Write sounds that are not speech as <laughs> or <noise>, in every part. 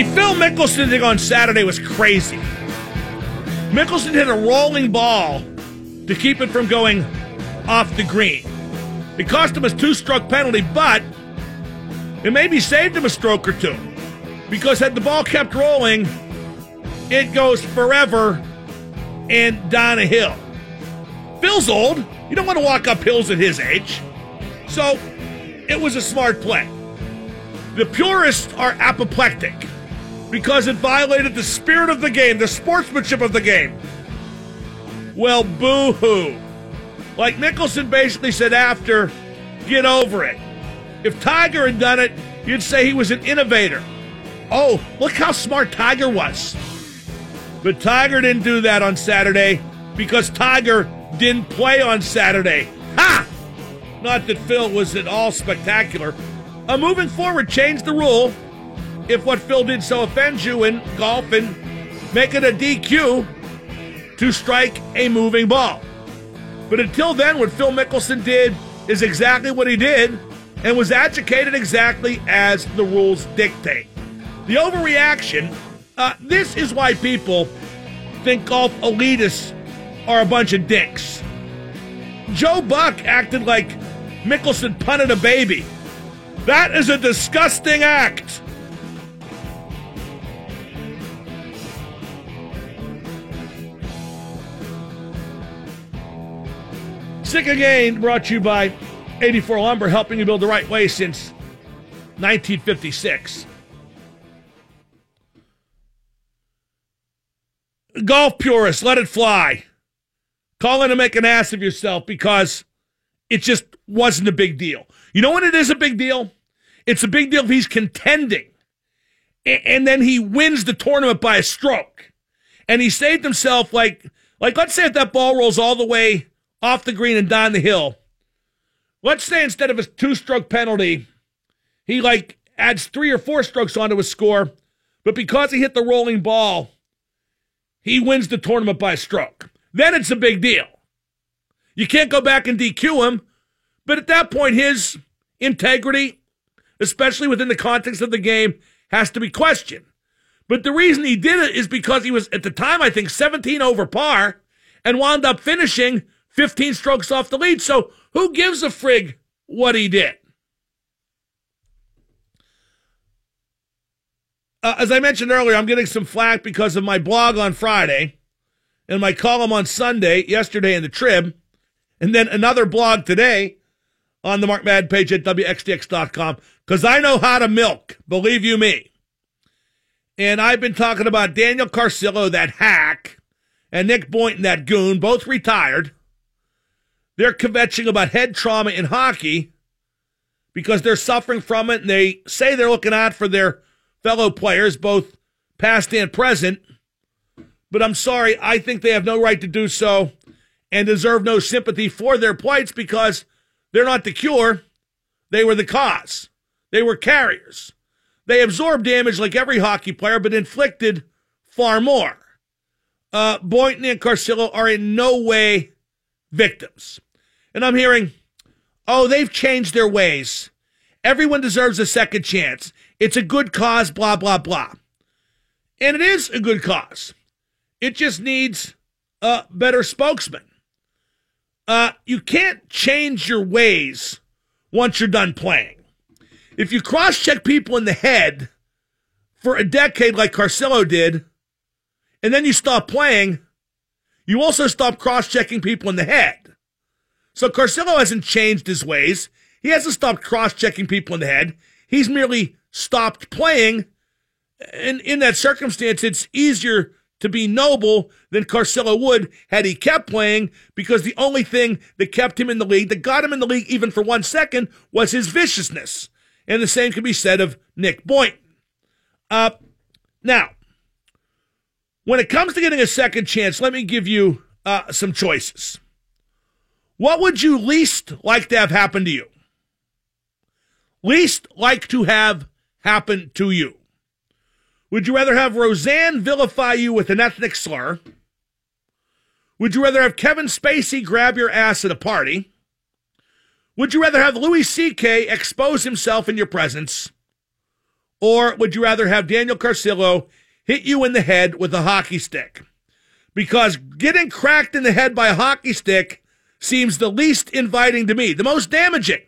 The Phil Mickelson thing on Saturday was crazy. Mickelson hit a rolling ball to keep it from going off the green. It cost him a two stroke penalty, but it maybe saved him a stroke or two. Because had the ball kept rolling, it goes forever and down a hill. Phil's old. You don't want to walk up hills at his age. So it was a smart play. The purists are apoplectic because it violated the spirit of the game, the sportsmanship of the game. Well, boo hoo. Like Mickelson basically said after, get over it. If Tiger had done it, you'd say he was an innovator. Oh, look how smart Tiger was. But Tiger didn't do that on Saturday because Tiger didn't play on Saturday. Ha! Not that Phil was at all spectacular. Uh, moving forward, change the rule. If what Phil did so offends you in golf and make it a DQ to strike a moving ball. But until then, what Phil Mickelson did is exactly what he did and was educated exactly as the rules dictate. The overreaction uh, this is why people think golf elitists are a bunch of dicks. Joe Buck acted like Mickelson punted a baby. That is a disgusting act. Sick Again brought to you by 84 Lumber, helping you build the right way since 1956. Golf purists, let it fly. Call in to make an ass of yourself because it just wasn't a big deal. You know when it is a big deal? It's a big deal if he's contending and then he wins the tournament by a stroke. And he saved himself like like let's say if that ball rolls all the way off the green and down the hill. Let's say instead of a two-stroke penalty, he like adds three or four strokes onto his score, but because he hit the rolling ball, he wins the tournament by a stroke. Then it's a big deal. You can't go back and DQ him, but at that point, his integrity, especially within the context of the game, has to be questioned. But the reason he did it is because he was, at the time, I think 17 over par and wound up finishing 15 strokes off the lead. So who gives a frig what he did? Uh, as I mentioned earlier, I'm getting some flack because of my blog on Friday and my column on Sunday, yesterday in the Trib, and then another blog today on the Mark Madden page at WXDX.com because I know how to milk, believe you me. And I've been talking about Daniel Carcillo, that hack, and Nick Boynton, that goon, both retired. They're kvetching about head trauma in hockey because they're suffering from it and they say they're looking out for their fellow players, both past and present. But I'm sorry, I think they have no right to do so and deserve no sympathy for their plights because they're not the cure. They were the cause. They were carriers. They absorbed damage like every hockey player, but inflicted far more. Uh, Boynton and Carcillo are in no way victims. And I'm hearing, oh, they've changed their ways. Everyone deserves a second chance. It's a good cause, blah, blah, blah. And it is a good cause. It just needs a better spokesman. Uh, you can't change your ways once you're done playing. If you cross check people in the head for a decade like Carcillo did, and then you stop playing, you also stop cross checking people in the head. So Carcillo hasn't changed his ways. He hasn't stopped cross checking people in the head. He's merely stopped playing. And in that circumstance, it's easier to be noble than Carcillo would had he kept playing because the only thing that kept him in the league, that got him in the league even for one second, was his viciousness. And the same can be said of Nick Boynton. Uh, now, when it comes to getting a second chance, let me give you uh, some choices. What would you least like to have happen to you? Least like to have happen to you? Would you rather have Roseanne vilify you with an ethnic slur? Would you rather have Kevin Spacey grab your ass at a party? Would you rather have Louis C.K. expose himself in your presence? Or would you rather have Daniel Carcillo hit you in the head with a hockey stick? Because getting cracked in the head by a hockey stick seems the least inviting to me, the most damaging.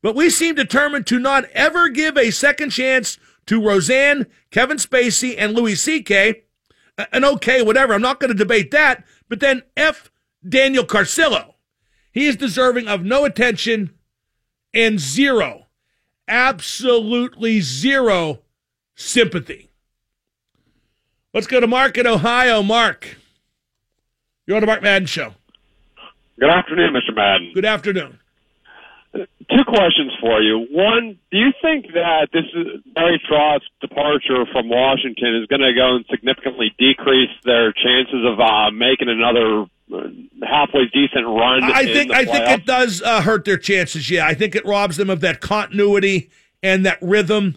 But we seem determined to not ever give a second chance to Roseanne, Kevin Spacey, and Louis C.K. And okay, whatever. I'm not going to debate that. But then F. Daniel Carcillo. He is deserving of no attention and zero, absolutely zero sympathy. Let's go to Mark in Ohio. Mark, you're on the Mark Madden Show. Good afternoon, Mr. Madden. Good afternoon. Two questions for you. One, do you think that this is Barry Trotz's departure from Washington is going to go and significantly decrease their chances of uh, making another uh, halfway decent run? I think I think it does uh, hurt their chances. Yeah, I think it robs them of that continuity and that rhythm.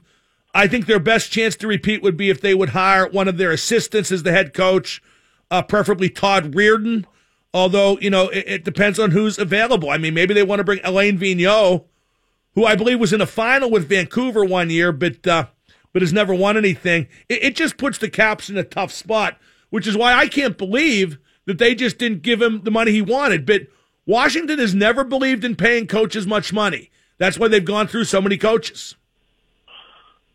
I think their best chance to repeat would be if they would hire one of their assistants as the head coach, uh, preferably Todd Reirden. Although, you know, it, it, depends on who's available. I mean, maybe they want to bring Alain Vigneault, who I believe was in a final with Vancouver one year, but uh, but has never won anything. It, it just puts the Caps in a tough spot, which is why I can't believe that they just didn't give him the money he wanted. But Washington has never believed in paying coaches much money. That's why they've gone through so many coaches.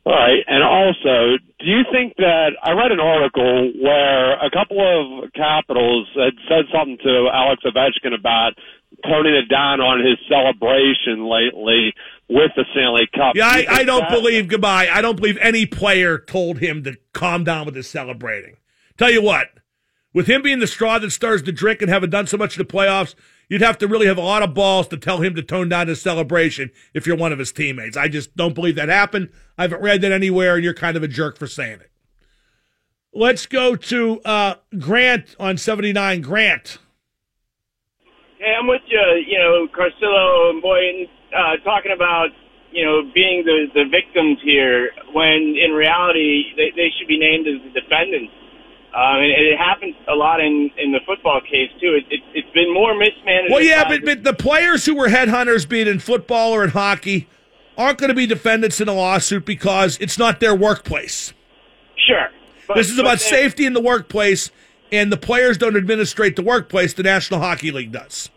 All right. And also, do you think that I read an article where a couple of Capitals had said something to Alex Ovechkin about toning it down on his celebration lately with the Stanley Cup? Yeah, I, I don't that- believe goodbye. I don't believe any player told him to calm down with his celebrating. Tell you what, with him being the straw that stirs the drink and having done so much in the playoffs, you'd have to really have a lot of balls to tell him to tone down his celebration if you're one of his teammates. I just don't believe that happened. I haven't read that anywhere, and you're kind of a jerk for saying it. Let's go to uh, Grant on 79. Grant. Hey, I'm with you. You know, Carcillo and Boynton uh, talking about you know being the the victims here, when in reality they, they should be named as the defendants. Um, and it happens a lot in in the football case too. It, it, it's been more mismanaged. Well, yeah, but, but the players who were headhunters, be it in football or in hockey, aren't going to be defendants in a lawsuit because it's not their workplace. sure. But, This is about then- safety in the workplace, and the players don't administrate the workplace. The National Hockey League does.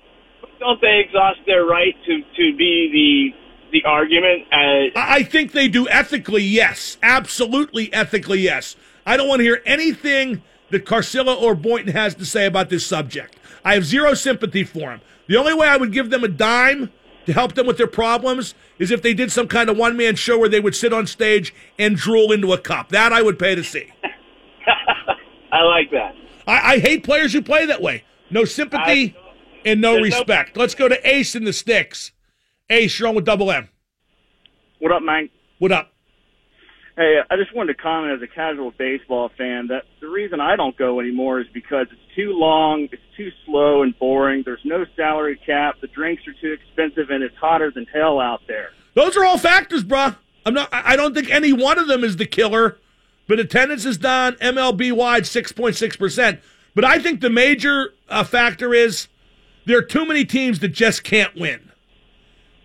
Don't they exhaust their right to to be the the argument? Uh, I I think they do ethically, yes. Absolutely ethically, yes. I don't want to hear anything that Carcillo or Boynton has to say about this subject. I have zero sympathy for him. The only way I would give them a dime to help them with their problems is if they did some kind of one man show where they would sit on stage and drool into a cup. That I would pay to see. <laughs> I like that. I, I hate players who play that way. No sympathy and no There's no- respect. Let's go to Ace in the Sticks. Ace, you're on with Double M. What up, Mike? What up? Hey, I just wanted to comment as a casual baseball fan that the reason I don't go anymore is because it's too long, it's too slow and boring. There's no salary cap, the drinks are too expensive, and it's hotter than hell out there. Those are all factors, bruh. I'm not. I don't think any one of them is the killer. But attendance is down MLB wide 6.6 percent. But I think the major uh, factor is there are too many teams that just can't win.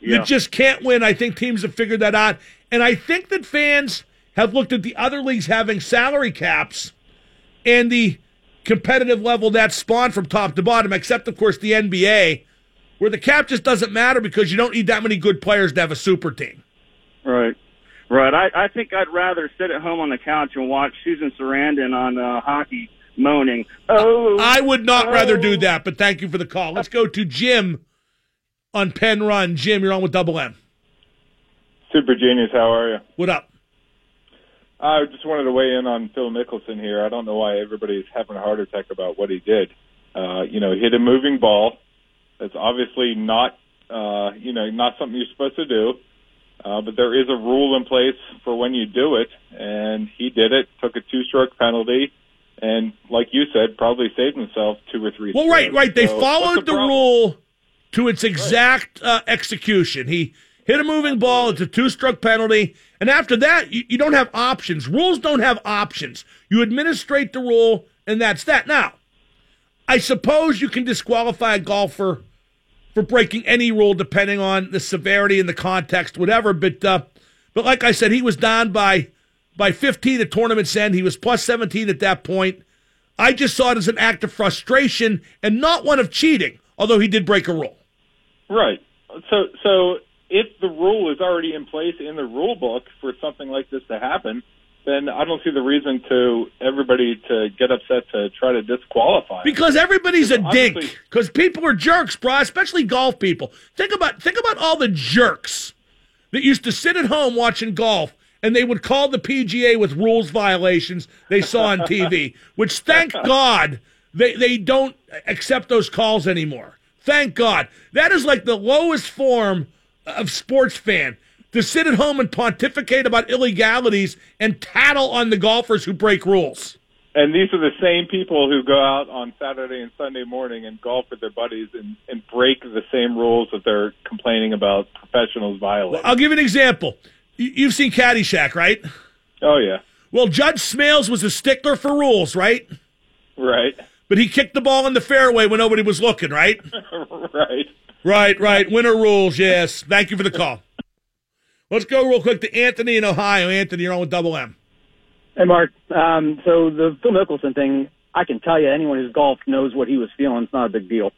Yeah. That just can't win. I think teams have figured that out, and I think that fans have looked at the other leagues having salary caps and the competitive level that spawned from top to bottom. Except, of course, the NBA, where the cap just doesn't matter because you don't need that many good players to have a super team. Right. Right. I, I think I'd rather sit at home on the couch and watch Susan Sarandon on uh, hockey moaning. Oh, I would not rather oh. do that, but thank you for the call. Let's go to Jim on Penn Run. Jim, you're on with Double M. Super genius, how are you? What up? I just wanted to weigh in on Phil Mickelson here. I don't know why everybody's having a heart attack about what he did. Uh, you know, he hit a moving ball. That's obviously not, uh, you know, not something you're supposed to do. Uh, but there is a rule in place for when you do it, and he did it. Took a two-stroke penalty, and like you said, probably saved himself two or three. Well, right, strokes. right. They So, followed the, problem? rule to its exact uh, execution. He hit a moving ball. It's a two-stroke penalty, and after that, you, you don't have options. Rules don't have options. You administrate the rule, and that's that. Now, I suppose you can disqualify a golfer for breaking any rule depending on the severity and the context, whatever. But uh, But like I said, he was down by by 15 at tournament's end. He was plus 17 at that point. I just saw it as an act of frustration and not one of cheating, although he did break a rule. Right. So so if the rule is already in place in the rule book for something like this to happen, then I don't see the reason to everybody to get upset to try to disqualify. Because everybody's a Obviously- dink. Because people are jerks, bro. Especially golf people. Think about think about all the jerks that used to sit at home watching golf, and they would call the PGA with rules violations they saw on <laughs> TV. which, thank God, they they don't accept those calls anymore. Thank God. That is like the lowest form of sports fan. To sit at home and pontificate about illegalities and tattle on the golfers who break rules. And these are the same people who go out on Saturday and Sunday morning and golf with their buddies and, and break the same rules that they're complaining about professionals violating. I'll give you an example. You- You've seen Caddyshack, right? oh yeah, Well, Judge Smails was a stickler for rules, right? right, But he kicked the ball in the fairway when nobody was looking, right? <laughs> right. Right, right. Winner rules, yes. Thank you for the call. Let's go real quick to Anthony in Ohio. Anthony, you're on with double M. Hey, Mark. Um, so the Phil Mickelson thing, I can tell you, anyone who's golfed knows what he was feeling. It's not a big deal.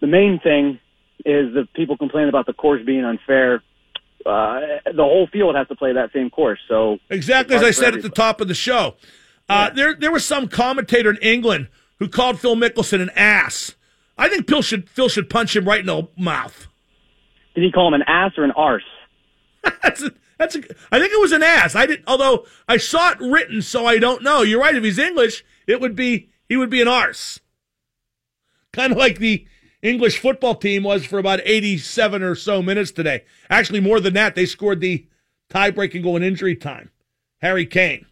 The main thing is the people complain about the course being unfair. Uh, the whole field has to play that same course. So Exactly as I said at the top of the show. Uh, there, there was some commentator in England who called Phil Mickelson an ass. I think Phil should, Phil should punch him right in the mouth. did he call him an ass or an arse? <laughs> That's a, that's a, I think it was an ass. I did, although I saw it written, so I don't know. You're right. If he's English, it would be he would be an arse. Kind of like the English football team was for about 87 or so minutes today. Actually, more than that. They scored the tie-breaking goal in injury time. Harry Kane.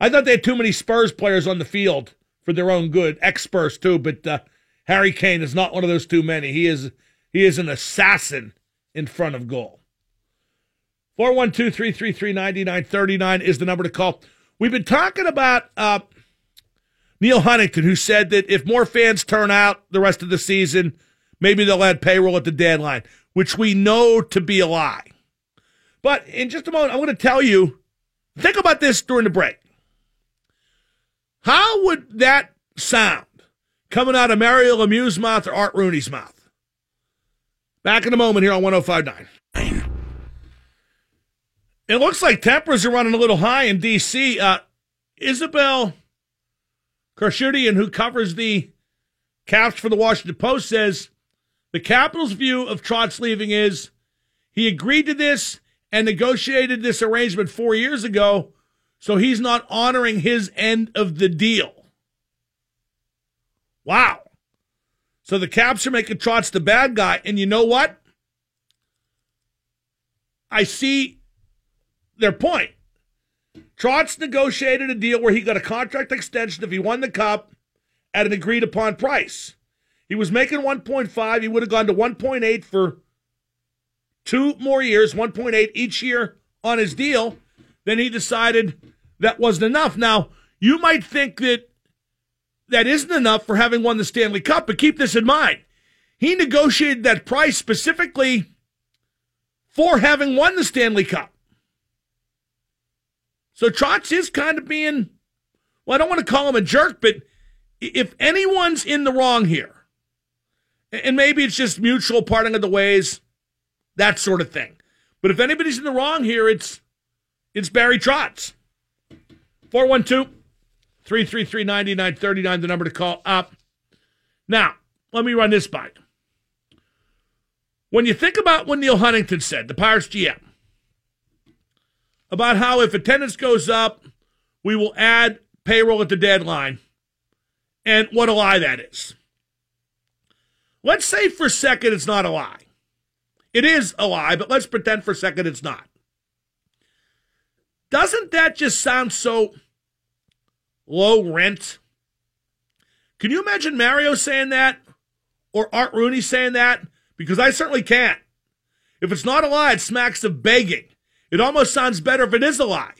I thought they had too many Spurs players on the field for their own good. Ex-Spurs too, but uh, Harry Kane is not one of those too many. He is he is an assassin in front of goal. 412 333 9939 is the number to call. We've been talking about uh, Neil Huntington, who said that if more fans turn out the rest of the season, maybe they'll add payroll at the deadline, which we know to be a lie. But in just a moment, I'm going to tell you think about this during the break. How would that sound coming out of Mario Lemieux's mouth or Art Rooney's mouth? Back in a moment here on 1059. It looks like temperatures are running a little high in D.C. Uh, Isabelle Khurshudyan, who covers the Caps for the Washington Post, says the Capitals' view of Trotz leaving is he agreed to this and negotiated this arrangement four years ago, so he's not honoring his end of the deal. Wow. So the Caps are making Trotz the bad guy, and you know what? I see their point. Trotz negotiated a deal where he got a contract extension if he won the cup at an agreed upon price. He was making 1.5. He would have gone to 1.8 for two more years, 1.8 each year on his deal. Then he decided that wasn't enough. Now, you might think that that isn't enough for having won the Stanley Cup, but keep this in mind. He negotiated that price specifically for having won the Stanley Cup. So Trotz is kind of being, well, I don't want to call him a jerk, but if anyone's in the wrong here, and maybe it's just mutual parting of the ways, that sort of thing. But if anybody's in the wrong here, it's it's Barry Trotz. 412 333 9939, the number to call up. Now, let me run this by you. When you think about what Neil Huntington said, the Pirates GM, about how if attendance goes up, we will add payroll at the deadline, and what a lie that is. Let's say for a second it's not a lie. It is a lie, but let's pretend for a second it's not. Doesn't that just sound so low rent? Can you imagine Mario saying that or Art Rooney saying that? Because I certainly can't. If it's not a lie, it smacks of begging. It almost sounds better if it is a lie.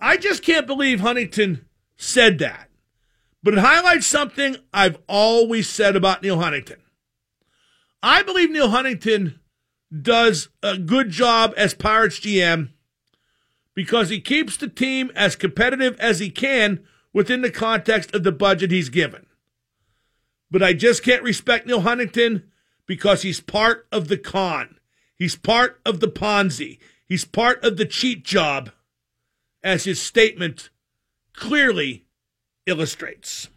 I just can't believe Huntington said that. But it highlights something I've always said about Neil Huntington. I believe Neil Huntington does a good job as Pirates GM because he keeps the team as competitive as he can within the context of the budget he's given. But I just can't respect Neil Huntington because he's part of the con. He's part of the Ponzi. He's part of the cheat job, as his statement clearly illustrates.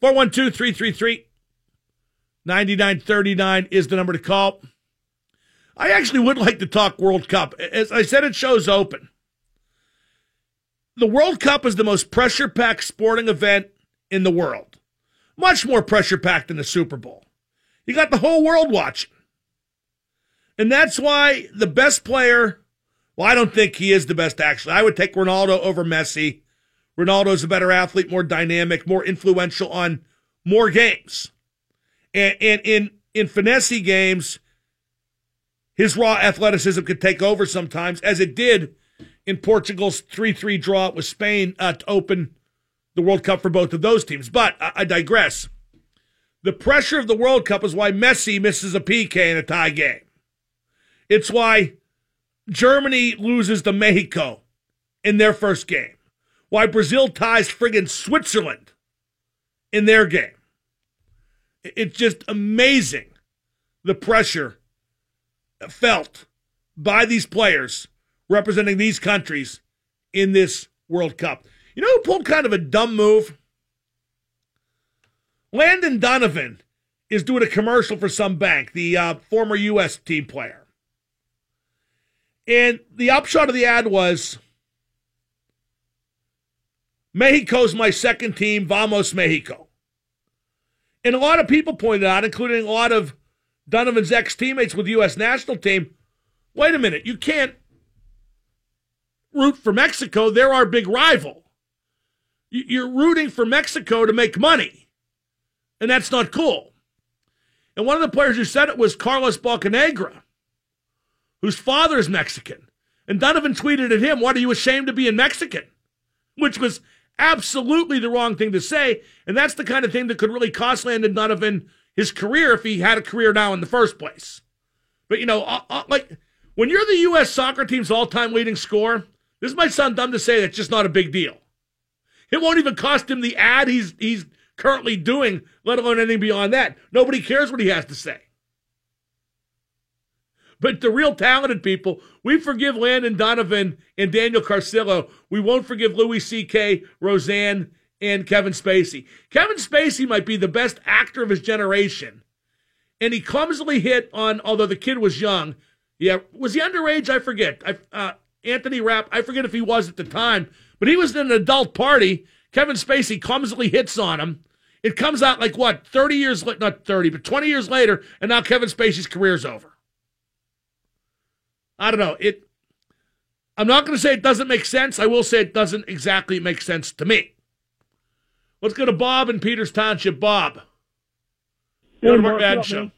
412 333 9939 is the number to call. I actually would like to talk World Cup. As I said, it shows open. The World Cup is the most pressure packed sporting event in the world. Much more pressure packed than the Super Bowl. You got the whole world watching. And that's why the best player, well, I don't think he is the best, actually. I would take Ronaldo over Messi. Ronaldo's a better athlete, more dynamic, more influential on more games. And, and in, in finesse games, his raw athleticism could take over sometimes, as it did in Portugal's 3 3 draw with Spain uh, to open the World Cup for both of those teams. But I, I digress. The pressure of the World Cup is why Messi misses a PK in a tie game. It's why Germany loses to Mexico in their first game. Why Brazil ties friggin' Switzerland in their game. It's just amazing the pressure felt by these players representing these countries in this World Cup. You know who pulled kind of a dumb move? Landon Donovan is doing a commercial for some bank, the uh, former U.S. team player. And the upshot of the ad was Mexico's my second team, vamos Mexico. And a lot of people pointed out, including a lot of Donovan's ex teammates with the U.S. national team, wait a minute, you can't root for Mexico. They're our big rival. You're rooting for Mexico to make money, and that's not cool. And one of the players who said it was Carlos Bocanegra whose father is Mexican. And Donovan tweeted at him, What are you ashamed to be a Mexican? Which was absolutely the wrong thing to say. And that's the kind of thing that could really cost Landon Donovan his career if he had a career now in the first place. But, you know, uh, uh, like when you're the U.S. soccer team's all time leading scorer, this might sound dumb to say that's just not a big deal. It won't even cost him the ad he's, he's currently doing, let alone anything beyond that. Nobody cares what he has to say. But the real talented people, we forgive Landon Donovan and Daniel Carcillo. We won't forgive Louis C.K., Roseanne, and Kevin Spacey. Kevin Spacey might be the best actor of his generation. And he clumsily hit on, although the kid was young. Yeah, was he underage? I forget. I, uh, Anthony Rapp, I forget if he was at the time, but he was in an adult party. Kevin Spacey clumsily hits on him. It comes out like what, 30 years, not 30, but 20 years later, and now Kevin Spacey's career's over. I don't know. It. I'm not going to say it doesn't make sense. I will say it doesn't exactly make sense to me. Let's go to Bob in Peters Township. Bob. Hey, Mark, up, show.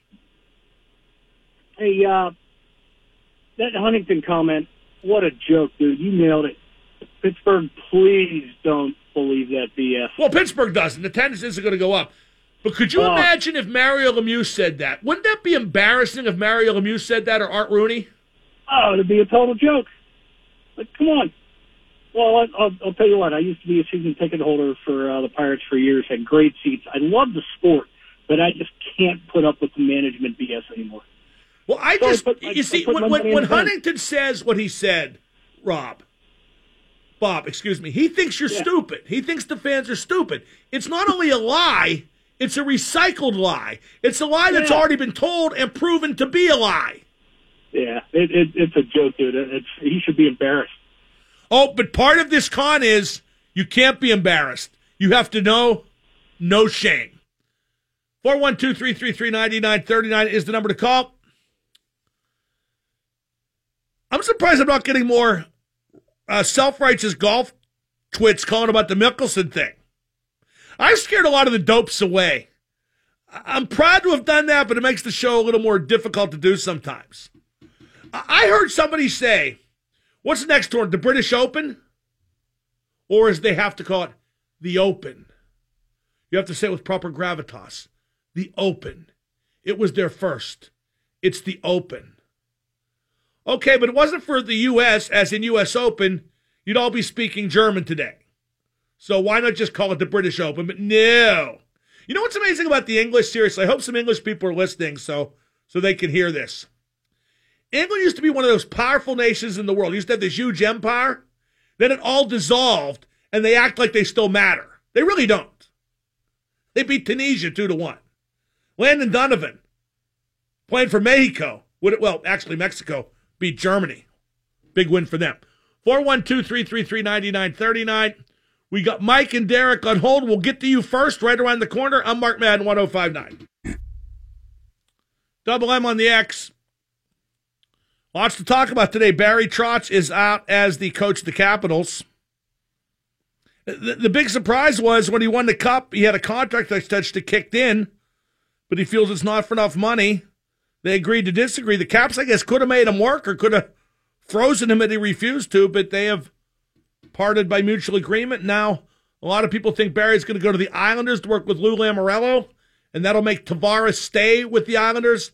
Hey, uh, that Huntington comment, what a joke, dude. You nailed it. Pittsburgh, please don't believe that BS. Well, Pittsburgh doesn't. The tennis isn't going to go up. But could you uh, imagine if Mario Lemieux said that? Wouldn't that be embarrassing if Mario Lemieux said that or Art Rooney? Oh, it'd be a total joke. Like, come on. Well, I'll, I'll tell you what. I used to be a season ticket holder for uh, the Pirates for years. Had great seats. I love the sport, but I just can't put up with the management BS anymore. Well, I so just I put, you I, see I when, when, when Huntington says what he said, Rob, Bob, excuse me, he thinks you're yeah. stupid. He thinks the fans are stupid. It's not only a lie; it's a recycled lie. It's a lie that's yeah. already been told and proven to be a lie. Yeah, it, it, it's a joke, dude. It's he should be embarrassed. Oh, but part of this con is you can't be embarrassed. You have to know no shame. 412-333-9939 is the number to call. I'm surprised I'm not getting more uh, self-righteous golf twits calling about the Mickelson thing. I scared a lot of the dopes away. I'm proud to have done that, but it makes the show a little more difficult to do sometimes. I heard somebody say, what's the next tournament? The British Open? Or as they have to call it, the Open. You have to say it with proper gravitas. The Open. It was their first. It's the Open. Okay, but it wasn't for the U.S., as in U.S. Open, you'd all be speaking German today. So why not just call it the British Open? But no. You know what's amazing about the English? Seriously, I hope some English people are listening so so they can hear this. England used to be one of those powerful nations in the world. It used to have this huge empire. Then it all dissolved, and they act like they still matter. They really don't. They beat Tunisia two to one. Landon Donovan playing for Mexico. Would well, actually, Mexico beat Germany. Big win for them. 412 333 9939. We got Mike and Derek on hold. We'll get to you first, right around the corner. I'm Mark Madden 1059. Double M on the X. Lots to talk about today. Barry Trotz is out as the coach of the Capitals. The, the big surprise was when he won the cup, he had a contract extension kicked in, but he feels it's not for enough money. They agreed to disagree. The Caps, I guess, could have made him work or could have frozen him and he refused to, but they have parted by mutual agreement. Now, a lot of people think Barry's going to go to the Islanders to work with Lou Lamoriello, and that'll make Tavares stay with the Islanders.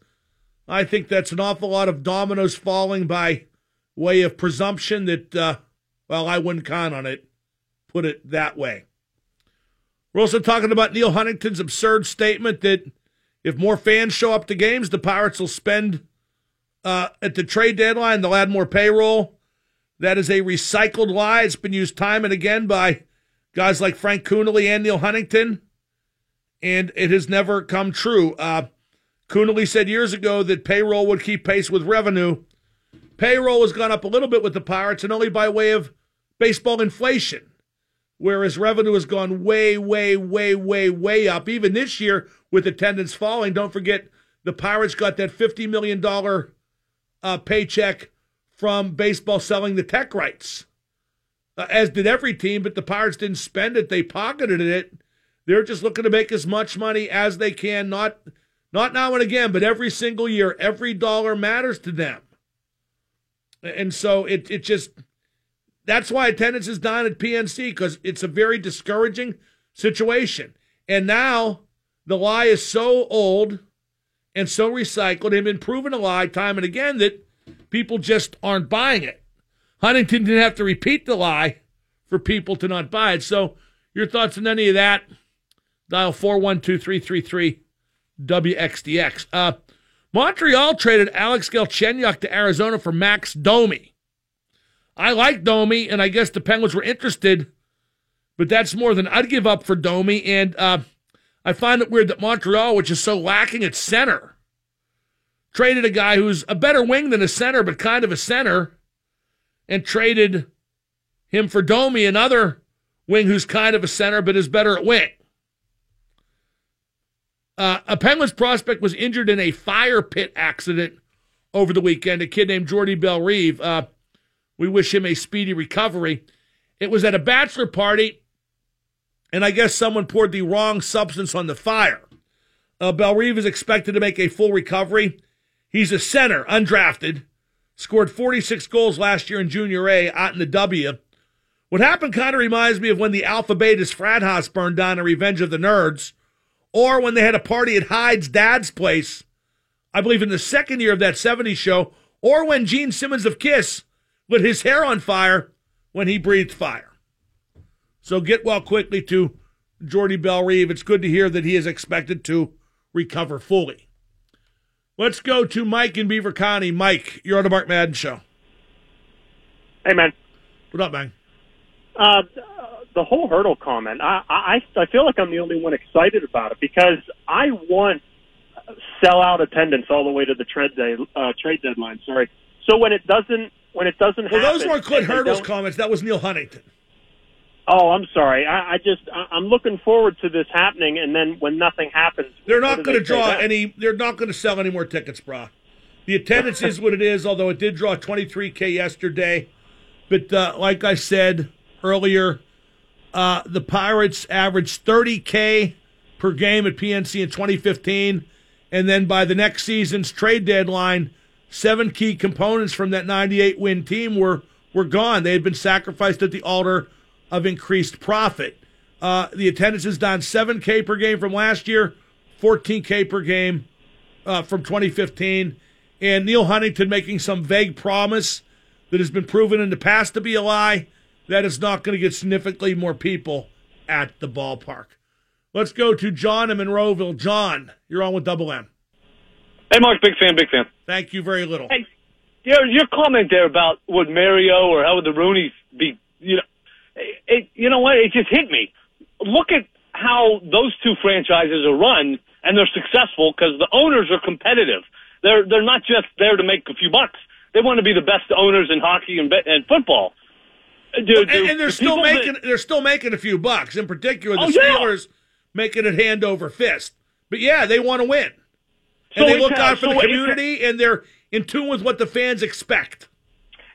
I think that's an awful lot of dominoes falling by way of presumption that, uh, well, I wouldn't count on it. Put it that way. We're also talking about Neil Huntington's absurd statement that if more fans show up to games, the Pirates will spend uh, at the trade deadline, they'll add more payroll. That is a recycled lie. It's been used time and again by guys like Frank Coonelly and Neil Huntington, and it has never come true. Uh, Coonelly said years ago that payroll would keep pace with revenue. Payroll has gone up a little bit with the Pirates, and only by way of baseball inflation, whereas revenue has gone way, way, way, way, way up. Even this year, with attendance falling, don't forget the Pirates got that $50 million uh, paycheck from baseball selling the tech rights, uh, as did every team, but the Pirates didn't spend it. They pocketed it. They're just looking to make as much money as they can, not not now and again, but every single year. Every dollar matters to them. And so it it just that's why attendance is down at PNC because it's a very discouraging situation. And now the lie is so old and so recycled and been proven a lie time and again that People just aren't buying it. Huntington didn't have to repeat the lie for people to not buy it. So, your thoughts on any of that? Dial 412 333 WXDX. Uh, Montreal traded Alex Galchenyuk to Arizona for Max Domi. I like Domi, and I guess the Penguins were interested, but that's more than I'd give up for Domi. And uh, I find it weird that Montreal, which is so lacking at center, traded a guy who's a better wing than a center, but kind of a center, and traded him for Domi, another wing who's kind of a center, but is better at wing. Uh, a Penguins prospect was injured in a fire pit accident over the weekend. A kid named Jordy Bellerive. Uh, we wish him a speedy recovery. It was at a bachelor party, and I guess someone poured the wrong substance on the fire. Uh, Bellerive is expected to make a full recovery. He's a center, undrafted, scored 46 goals last year in Junior A out in the W. What happened kind of reminds me of when the Alpha Beta's frat house burned down in Revenge of the Nerds, or when they had a party at Hyde's dad's place, I believe in the second year of that 70s show, or when Gene Simmons of Kiss lit his hair on fire when he breathed fire. So get well quickly to Jordy Bellerive. It's good to hear that he is expected to recover fully. Let's go to Mike in Beaver County. Mike, you're on the Mark Madden Show. Hey, man. What up, man? Uh, the whole hurdle comment, I, I, I feel like I'm the only one excited about it because I want sellout attendance all the way to the trade day, uh, trade deadline. Sorry. So when it doesn't, when it doesn't well, happen, those weren't Clint Hurdle's comments. That was Neil Huntington. Oh, I'm sorry. I, I just I'm looking forward to this happening, and then when nothing happens, they're not going to draw any. They're not going to sell any more tickets, brah. The attendance is what it is. Although it did draw 23k yesterday, but uh, like I said earlier, uh, the Pirates averaged 30k per game at PNC in 2015, and then by the next season's trade deadline, seven key components from that 98 win team were were gone. They had been sacrificed at the altar of increased profit. Uh, the attendance is down 7K per game from last year, 14K per game uh, from 2015. and Neil Huntington making some vague promise that has been proven in the past to be a lie, that is not going to get significantly more people at the ballpark. Let's go to John in Monroeville. John, you're on with Double M. Hey, Mark, big fan, big fan. Thank you very little. Hey, your your comment there about would Mario or how would the Rooney's be? You know, it, it you know what? It just hit me. Look at how those two franchises are run, and they're successful because the owners are competitive. They're they're not just there to make a few bucks. They want to be the best owners in hockey and, and football. Do, and, and, they're still making that, they're still making a few bucks. In particular, the oh, Steelers yeah. making it hand over fist. But yeah, they want to win, and so they look out for so the community, and they're in tune with what the fans expect.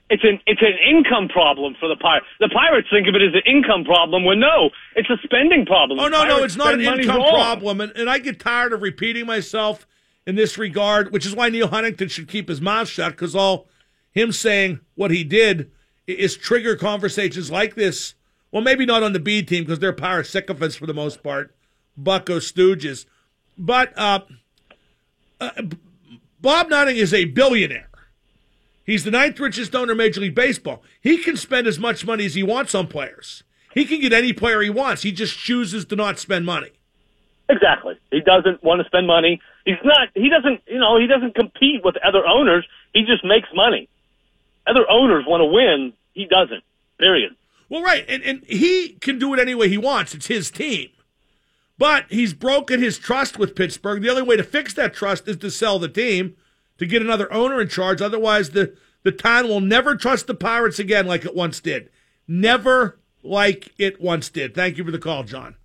It's an it's an income problem for the Pirates. The Pirates think of it as an income problem when no, it's a spending problem. Oh no, no, it's not an income problem, and, and I get tired of repeating myself in this regard, which is why Neil Huntington should keep his mouth shut because all him saying what he did is trigger conversations like this. Well, maybe not on the B team because they're power sycophants for the most part, Bucco Stooges. But uh, uh, Bob Nutting is a billionaire. He's the ninth richest owner in Major League Baseball. He can spend as much money as he wants on players. He can get any player he wants. He just chooses to not spend money. Exactly. He doesn't want to spend money. He's not. He doesn't. You know. He doesn't compete with other owners. He just makes money. Other owners want to win. He doesn't. Period. Well, right, and and he can do it any way he wants. It's his team. But he's broken his trust with Pittsburgh. The only way to fix that trust is to sell the team, to get another owner in charge. Otherwise, the, the town will never trust the Pirates again like it once did. Never like it once did. Thank you for the call, John.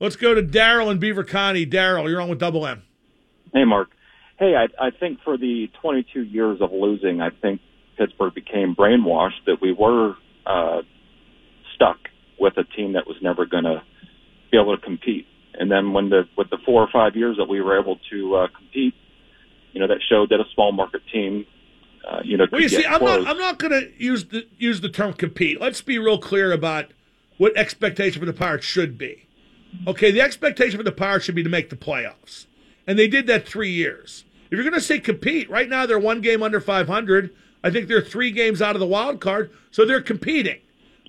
Let's go to Daryl in Beaver County. Daryl, you're on with Double M. Hey, Mark. Hey, I, I think for the 22 years of losing, I think Pittsburgh became brainwashed that we were uh, stuck with a team that was never going to be able to compete. And then when the with the four or five years that we were able to uh, compete, you know, that showed that a small market team, uh, you know, well, you see, I'm not I'm not going to use the use the term compete. Let's be real clear about what expectation for the Pirates should be. Okay, the expectation for the Pirates should be to make the playoffs. And they did that three years. If you're going to say compete, right now they're one game under 500. I think they're three games out of the wild card, so they're competing.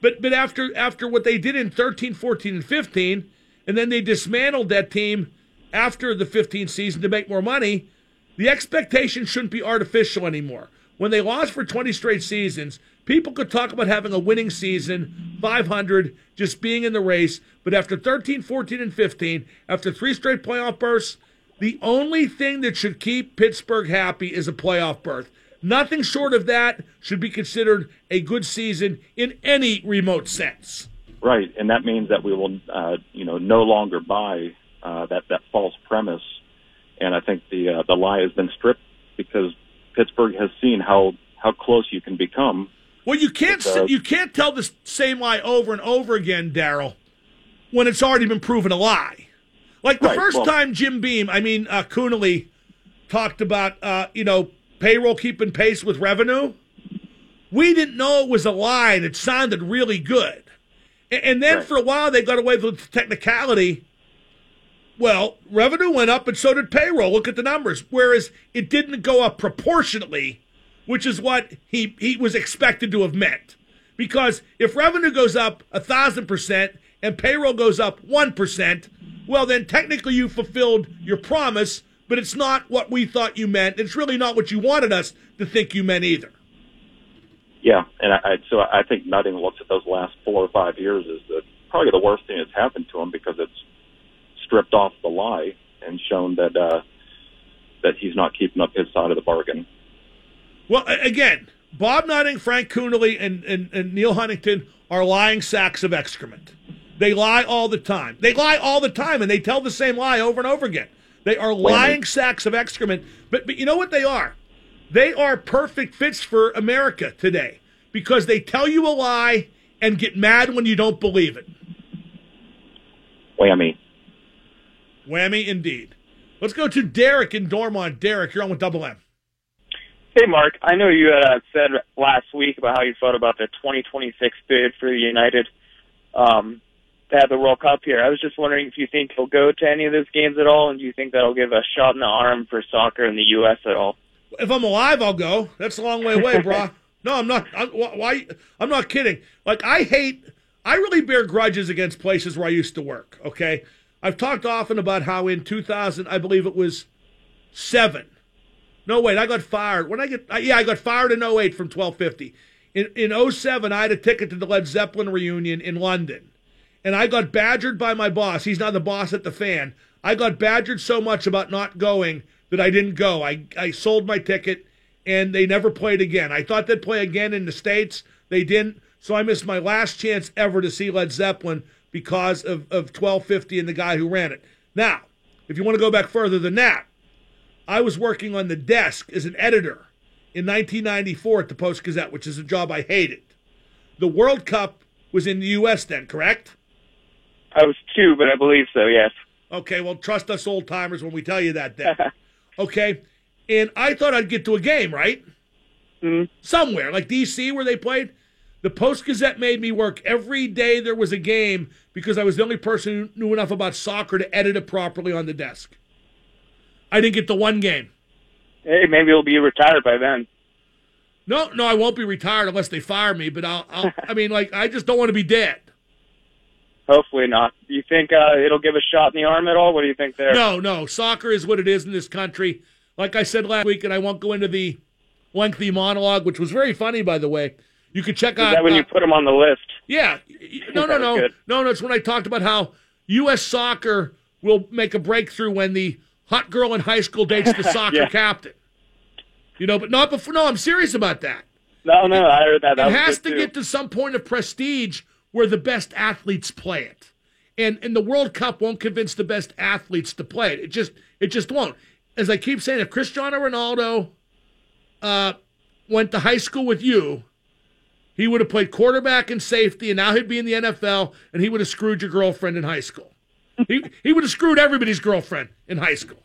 But but after after what they did in 13, 14, and 15, and then they dismantled that team after the 15 season to make more money, the expectation shouldn't be artificial anymore. When they lost for 20 straight seasons, People could talk about having a winning season, 500, just being in the race. But after 13, 14, and 15, after three straight playoff berths, the only thing that should keep Pittsburgh happy is a playoff berth. Nothing short of that should be considered a good season in any remote sense. Right, and that means that we will, uh, you know, no longer buy uh, that that false premise. And I think the uh, the lie has been stripped because Pittsburgh has seen how how close you can become well, you can't uh, you can't tell the same lie over and over again, Daryl, when it's already been proven a lie. Like the right, first well, time Jim Beam, I mean uh, Coonelly, talked about uh, you know payroll keeping pace with revenue. We didn't know it was a lie, it sounded really good. And, and then for a while they got away with the technicality. Well, revenue went up, and so did payroll. Look at the numbers. Whereas it didn't go up proportionately which is what he, he was expected to have meant. Because if revenue goes up a thousand percent and payroll goes up one percent, well then technically you fulfilled your promise, but it's not what we thought you meant. It's really not what you wanted us to think you meant either. Yeah, and I, so I think Nutting looks at those last four or five years as the probably the worst thing that's happened to him because it's stripped off the lie and shown that uh, that he's not keeping up his side of the bargain. Well, again, Bob Nutting, Frank Coonelly, and, and, and Neil Huntington are lying sacks of excrement. They lie all the time. They lie all the time, and they tell the same lie over and over again. They are lying sacks of excrement. But, but you know what they are? They are perfect fits for America today because they tell you a lie and get mad when you don't believe it. Whammy. Whammy indeed. Let's go to Derek in Dormont. Derek, you're on with Double M. Hey, Mark. I know you had uh, said last week about how you felt about the 2026 bid for the United. Um, at the World Cup here. I was just wondering if you think he'll go to any of those games at all, and do you think that'll give a shot in the arm for soccer in the U.S. at all? If I'm alive, I'll go. That's a long way away, bro. <laughs> No, I'm not. I'm, why? I'm not kidding. Like I hate. I really bear grudges against places where I used to work. Okay, I've talked often about how in 2000, I believe it was seven. No, wait, I got fired. When I get, yeah, I got fired in 08 from 1250. In, in 07, I had a ticket to the Led Zeppelin reunion in London. And I got badgered by my boss. He's not the boss at the fan. I got badgered so much about not going that I didn't go. I, I sold my ticket and they never played again. I thought they'd play again in the States. They didn't. So I missed my last chance ever to see Led Zeppelin because of, of 1250 and the guy who ran it. Now, if you want to go back further than that, I was working on the desk as an editor in 1994 at the Post Gazette, which is a job I hated. The World Cup was in the U.S. then, correct? I was two, but I believe so, yes. Okay, well, trust us old timers when we tell you that then. <laughs> okay, and I thought I'd get to a game, right? Mm-hmm. Somewhere, like D.C., where they played. The Post Gazette made me work every day there was a game because I was the only person who knew enough about soccer to edit it properly on the desk. I didn't get the one game. Hey, maybe you'll be retired by then. No, no, I won't be retired unless they fire me. But I'll, I'll <laughs> I mean, like, I just don't want to be dead. Hopefully not. Do you think uh, it'll give a shot in the arm at all? What do you think there? No, no. Soccer is what it is in this country. Like I said last week, and I won't go into the lengthy monologue, which was very funny, by the way. You could check Is out. that when uh, you put them on the list? Yeah. No, no, no. No, no. It's when I talked about how U.S. soccer will make a breakthrough when the hot girl in high school dates the <laughs> soccer Yeah. captain. You know, but not before. No, I'm serious about that. No, no, I heard that. that it has to too. get to some point of prestige where the best athletes play it. And and the World Cup won't convince the best athletes to play it. It just it just won't. As I keep saying, if Cristiano Ronaldo uh, went to high school with you, he would have played quarterback and safety, and now he'd be in the NFL, and he would have screwed your girlfriend in high school. he he would have screwed everybody's girlfriend in high school.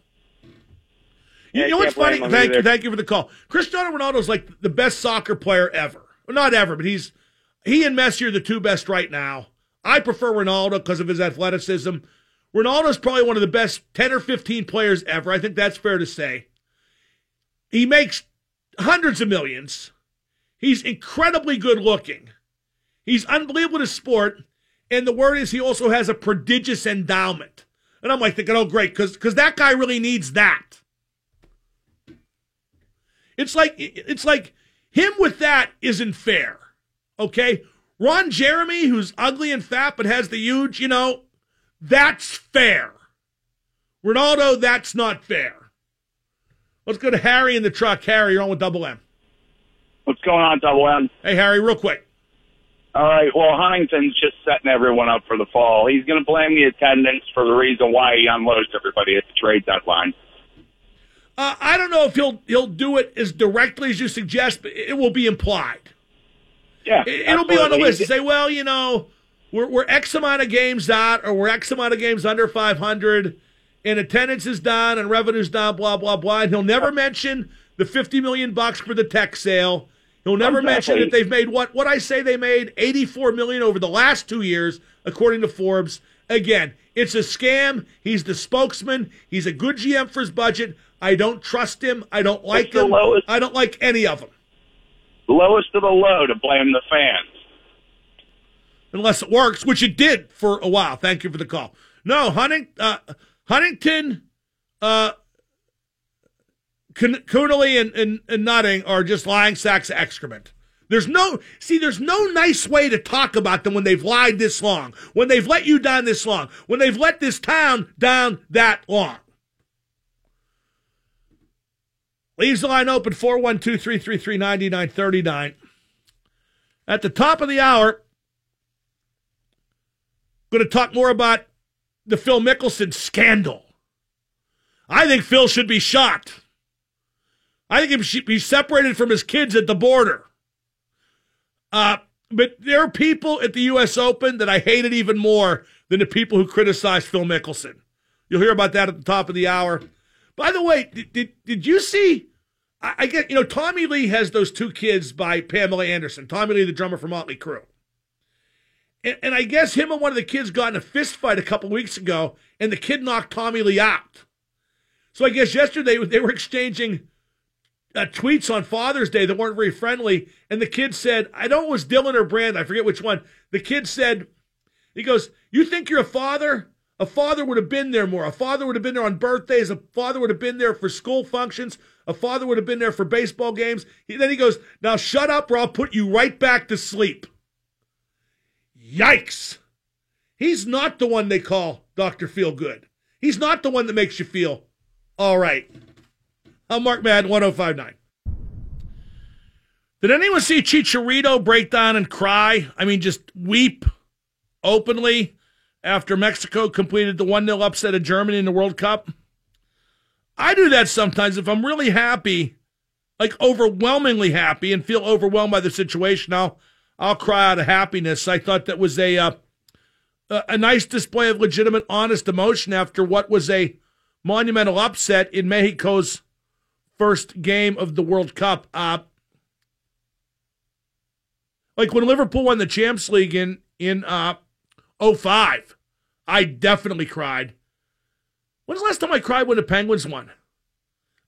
You, Yeah, you know what's funny? Thank you, thank you for the call. Cristiano Ronaldo's like the best soccer player ever. Well, not ever, but he's he and Messi are the two best right now. I prefer Ronaldo because of his athleticism. Ronaldo's probably one of the best 10 or 15 players ever. I think that's fair to say. He makes hundreds of millions. He's incredibly good looking. He's unbelievable to sport. And the word is he also has a prodigious endowment. And I'm like thinking, oh, great, because that guy really needs that. It's like it's like him with that isn't fair. Okay? Ron Jeremy, who's ugly and fat but has the huge, you know, that's fair. Ronaldo, that's not fair. Let's go to Harry in the truck. Harry, you're on with Double M. What's going on, Double M? Hey, Harry, real quick. All right. Well, Huntington's just setting everyone up for the fall. He's going to blame the attendance for the reason why he unloads everybody at the trade deadline. Uh, I don't know if he'll he'll do it as directly as you suggest, but it will be implied. Yeah, It, will be on the list and say, well, you know, we're we're X amount of games out, or we're X amount of games under 500, and attendance is down and revenue's down, blah blah blah. And he'll never mention the 50 million bucks for the tech sale. He'll never mention that they've made what what I say they made 84 million over the last two years, according to Forbes. Again, it's a scam. He's the spokesman. He's a good GM for his budget. I don't trust him. I don't like It's him. I don't like any of them. Lowest of the low to blame the fans. unless it works, which it did for a while. Thank you for the call. No, Hunting, uh, Huntington, uh, Coonelly and, and, and Nutting are just lying sacks of excrement. There's no, see, there's no nice way to talk about them when they've lied this long, when they've let you down this long, when they've let this town down that long. Leaves the line open 412 333 9939. At the top of the hour, going to talk more about the Phil Mickelson scandal. I think Phil should be shot. I think he should be separated from his kids at the border. Uh, but there are people at the U.S. Open that I hated even more than the people who criticized Phil Mickelson. You'll hear about that at the top of the hour. By the way, did, did, did you see? I, I get, you know, Tommy Lee has those two kids by Pamela Anderson. Tommy Lee, the drummer for Motley Crue. And, and I guess him and one of the kids got in a fist fight a couple weeks ago, and the kid knocked Tommy Lee out. So I guess yesterday <laughs> they were exchanging uh, tweets on Father's Day that weren't very friendly, and the kid said, I know it was Dylan or Brand, I forget which one. The kid said, he goes, You think you're a father? A father would have been there more. A father would have been there on birthdays. A father would have been there for school functions. A father would have been there for baseball games. He, then he goes, Now shut up or I'll put you right back to sleep. Yikes. He's not the one they call Dr. Feelgood. He's not the one that makes you feel all right. I'm Mark Madden, 1059. Did anyone see Chicharito break down and cry? I mean, just weep openly after Mexico completed the 1 0 upset of Germany in the World Cup? I do that sometimes if I'm really happy, like overwhelmingly happy, and feel overwhelmed by the situation. I'll, I'll cry out of happiness. I thought that was a, uh, a nice display of legitimate, honest emotion after what was a monumental upset in Mexico's first game of the World Cup. Uh, like when Liverpool won the Champions League in in uh, 05, I definitely cried. When's the last time I cried when the Penguins won?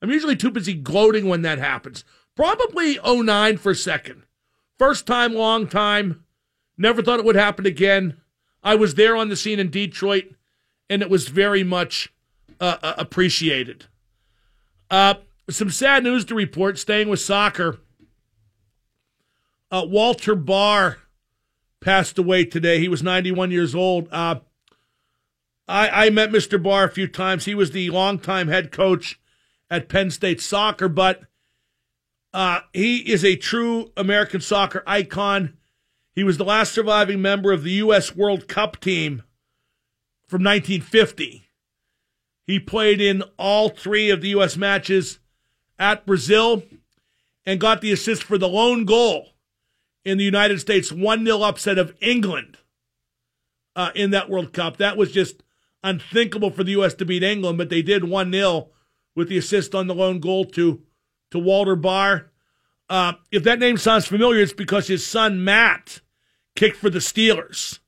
I'm usually too busy gloating when that happens. Probably 09 for a second. First time, long time. Never thought it would happen again. I was there on the scene in Detroit, and it was very much uh, uh, appreciated. Uh, some sad news to report, staying with soccer. Uh, Walter Bahr passed away today. He was 91 years old. Uh, I, I met Mr. Bahr a few times. He was the longtime head coach at Penn State soccer, but uh, he is a true American soccer icon. He was the last surviving member of the U.S. World Cup team from 1950. He played in all three of the U.S. matches at Brazil and got the assist for the lone goal in the United States 1 0 upset of England uh, in that World Cup. That was just unthinkable for the U.S. to beat England, but they did 1 0 with the assist on the lone goal to, to Walter Bahr. Uh, if that name sounds familiar, it's because his son Matt kicked for the Steelers.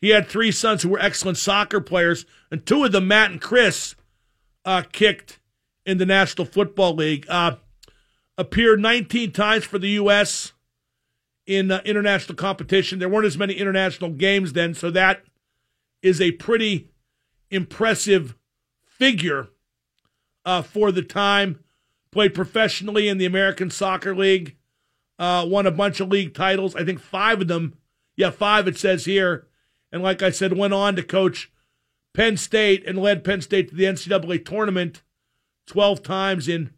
He had three sons who were excellent soccer players, and two of them, Matt and Chris, uh, kicked in the National Football League. Uh, appeared 19 times for the U.S in uh, international competition. There weren't as many international games then, so that is a pretty impressive figure uh, for the time. Played professionally in the American Soccer League, uh, won a bunch of league titles. I think five of them, yeah, five it says here. And like I said, went on to coach Penn State and led Penn State to the NCAA tournament 12 times in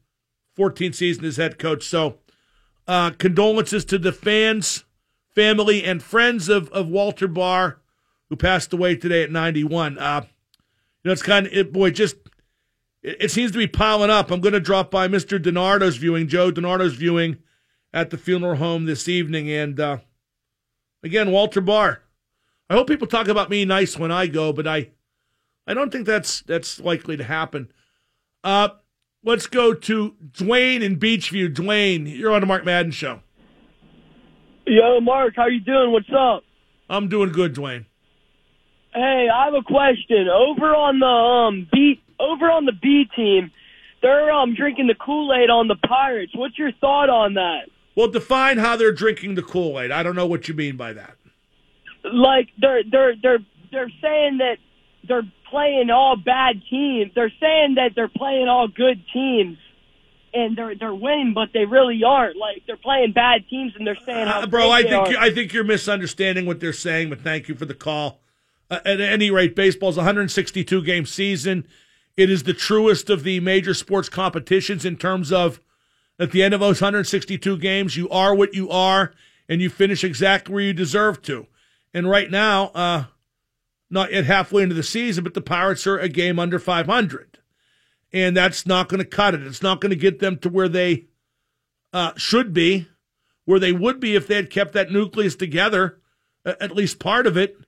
14 seasons as head coach. So, uh, condolences to the fans, family, and friends of, of Walter Bahr, who passed away today at 91. Uh, know, it's kind of, it, boy, just, it, it, seems to be piling up. I'm going to drop by Mr. DiNardo's viewing, Joe DiNardo's viewing at the funeral home this evening. And uh, again, Walter Bahr. I hope people talk about me nice when I go, but I, I don't think that's that's likely to happen. Uh, Let's go to Dwayne in Beechview. Dwayne, you're on the Mark Madden show. Yo, Mark, how you doing? What's up? I'm doing good, Dwayne. Hey, I have a question. Over on the um B over on the B team, they're um drinking the Kool-Aid on the Pirates. What's your thought on that? Well, define how they're drinking the Kool-Aid. I don't know what you mean by that. Like they're they're they're they're saying that they're playing all bad teams. They're saying that they're playing all good teams and they're they're winning, but they really aren't. Like they're playing bad teams, and they're saying how. Uh, bro, I think you, I think you're misunderstanding what they're saying. But thank you for the call. Uh, at any rate, baseball's 162 game season. It is the truest of the major sports competitions in terms of at the end of those 162 games, you are what you are, and you finish exactly where you deserve to. And right now, uh, not yet halfway into the season, but the Pirates are a game under 500. And that's not going to cut it. It's not going to get them to where they uh, should be, where they would be if they had kept that nucleus together, at least part of it,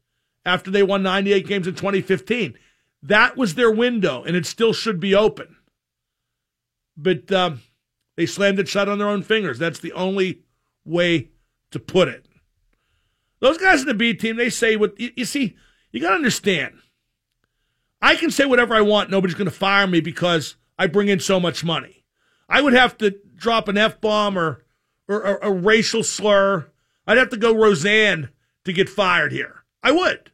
after they won 98 games in 2015. That was their window, and it still should be open. But um, they slammed it shut on their own fingers. That's the only way to put it. Those guys in the B team, they say what you, you see. You got to understand. I can say whatever I want. Nobody's going to fire me because I bring in so much money. I would have to drop an f bomb or, or, or a racial slur. I'd have to go Roseanne to get fired here. I would.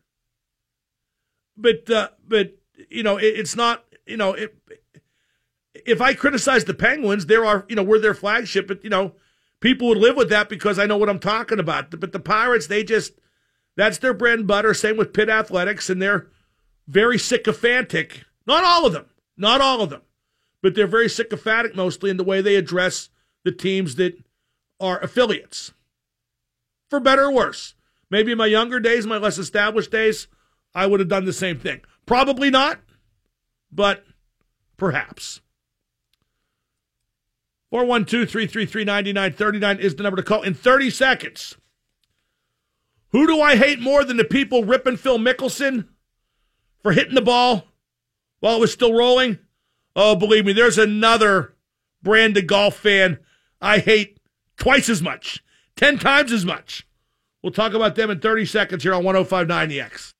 But uh, but you know it, it's not you know it, if I criticize the Penguins, there are you know we're their flagship, but you know people would live with that because I know what I'm talking about. But the Pirates, they just that's their bread and butter. Same with Pitt Athletics, and they're very sycophantic. Not all of them, not all of them, but they're very sycophantic mostly in the way they address the teams that are affiliates, for better or worse. Maybe in my younger days, my less established days, I would have done the same thing. Probably not, but perhaps. 412 333 9939 is the number to call in 30 seconds. Who do I hate more than the people ripping Phil Mickelson for hitting the ball while it was still rolling? Oh, believe me, there's another brand of golf fan I hate twice as much, 10 times as much. We'll talk about them in 30 seconds here on 1059 The X.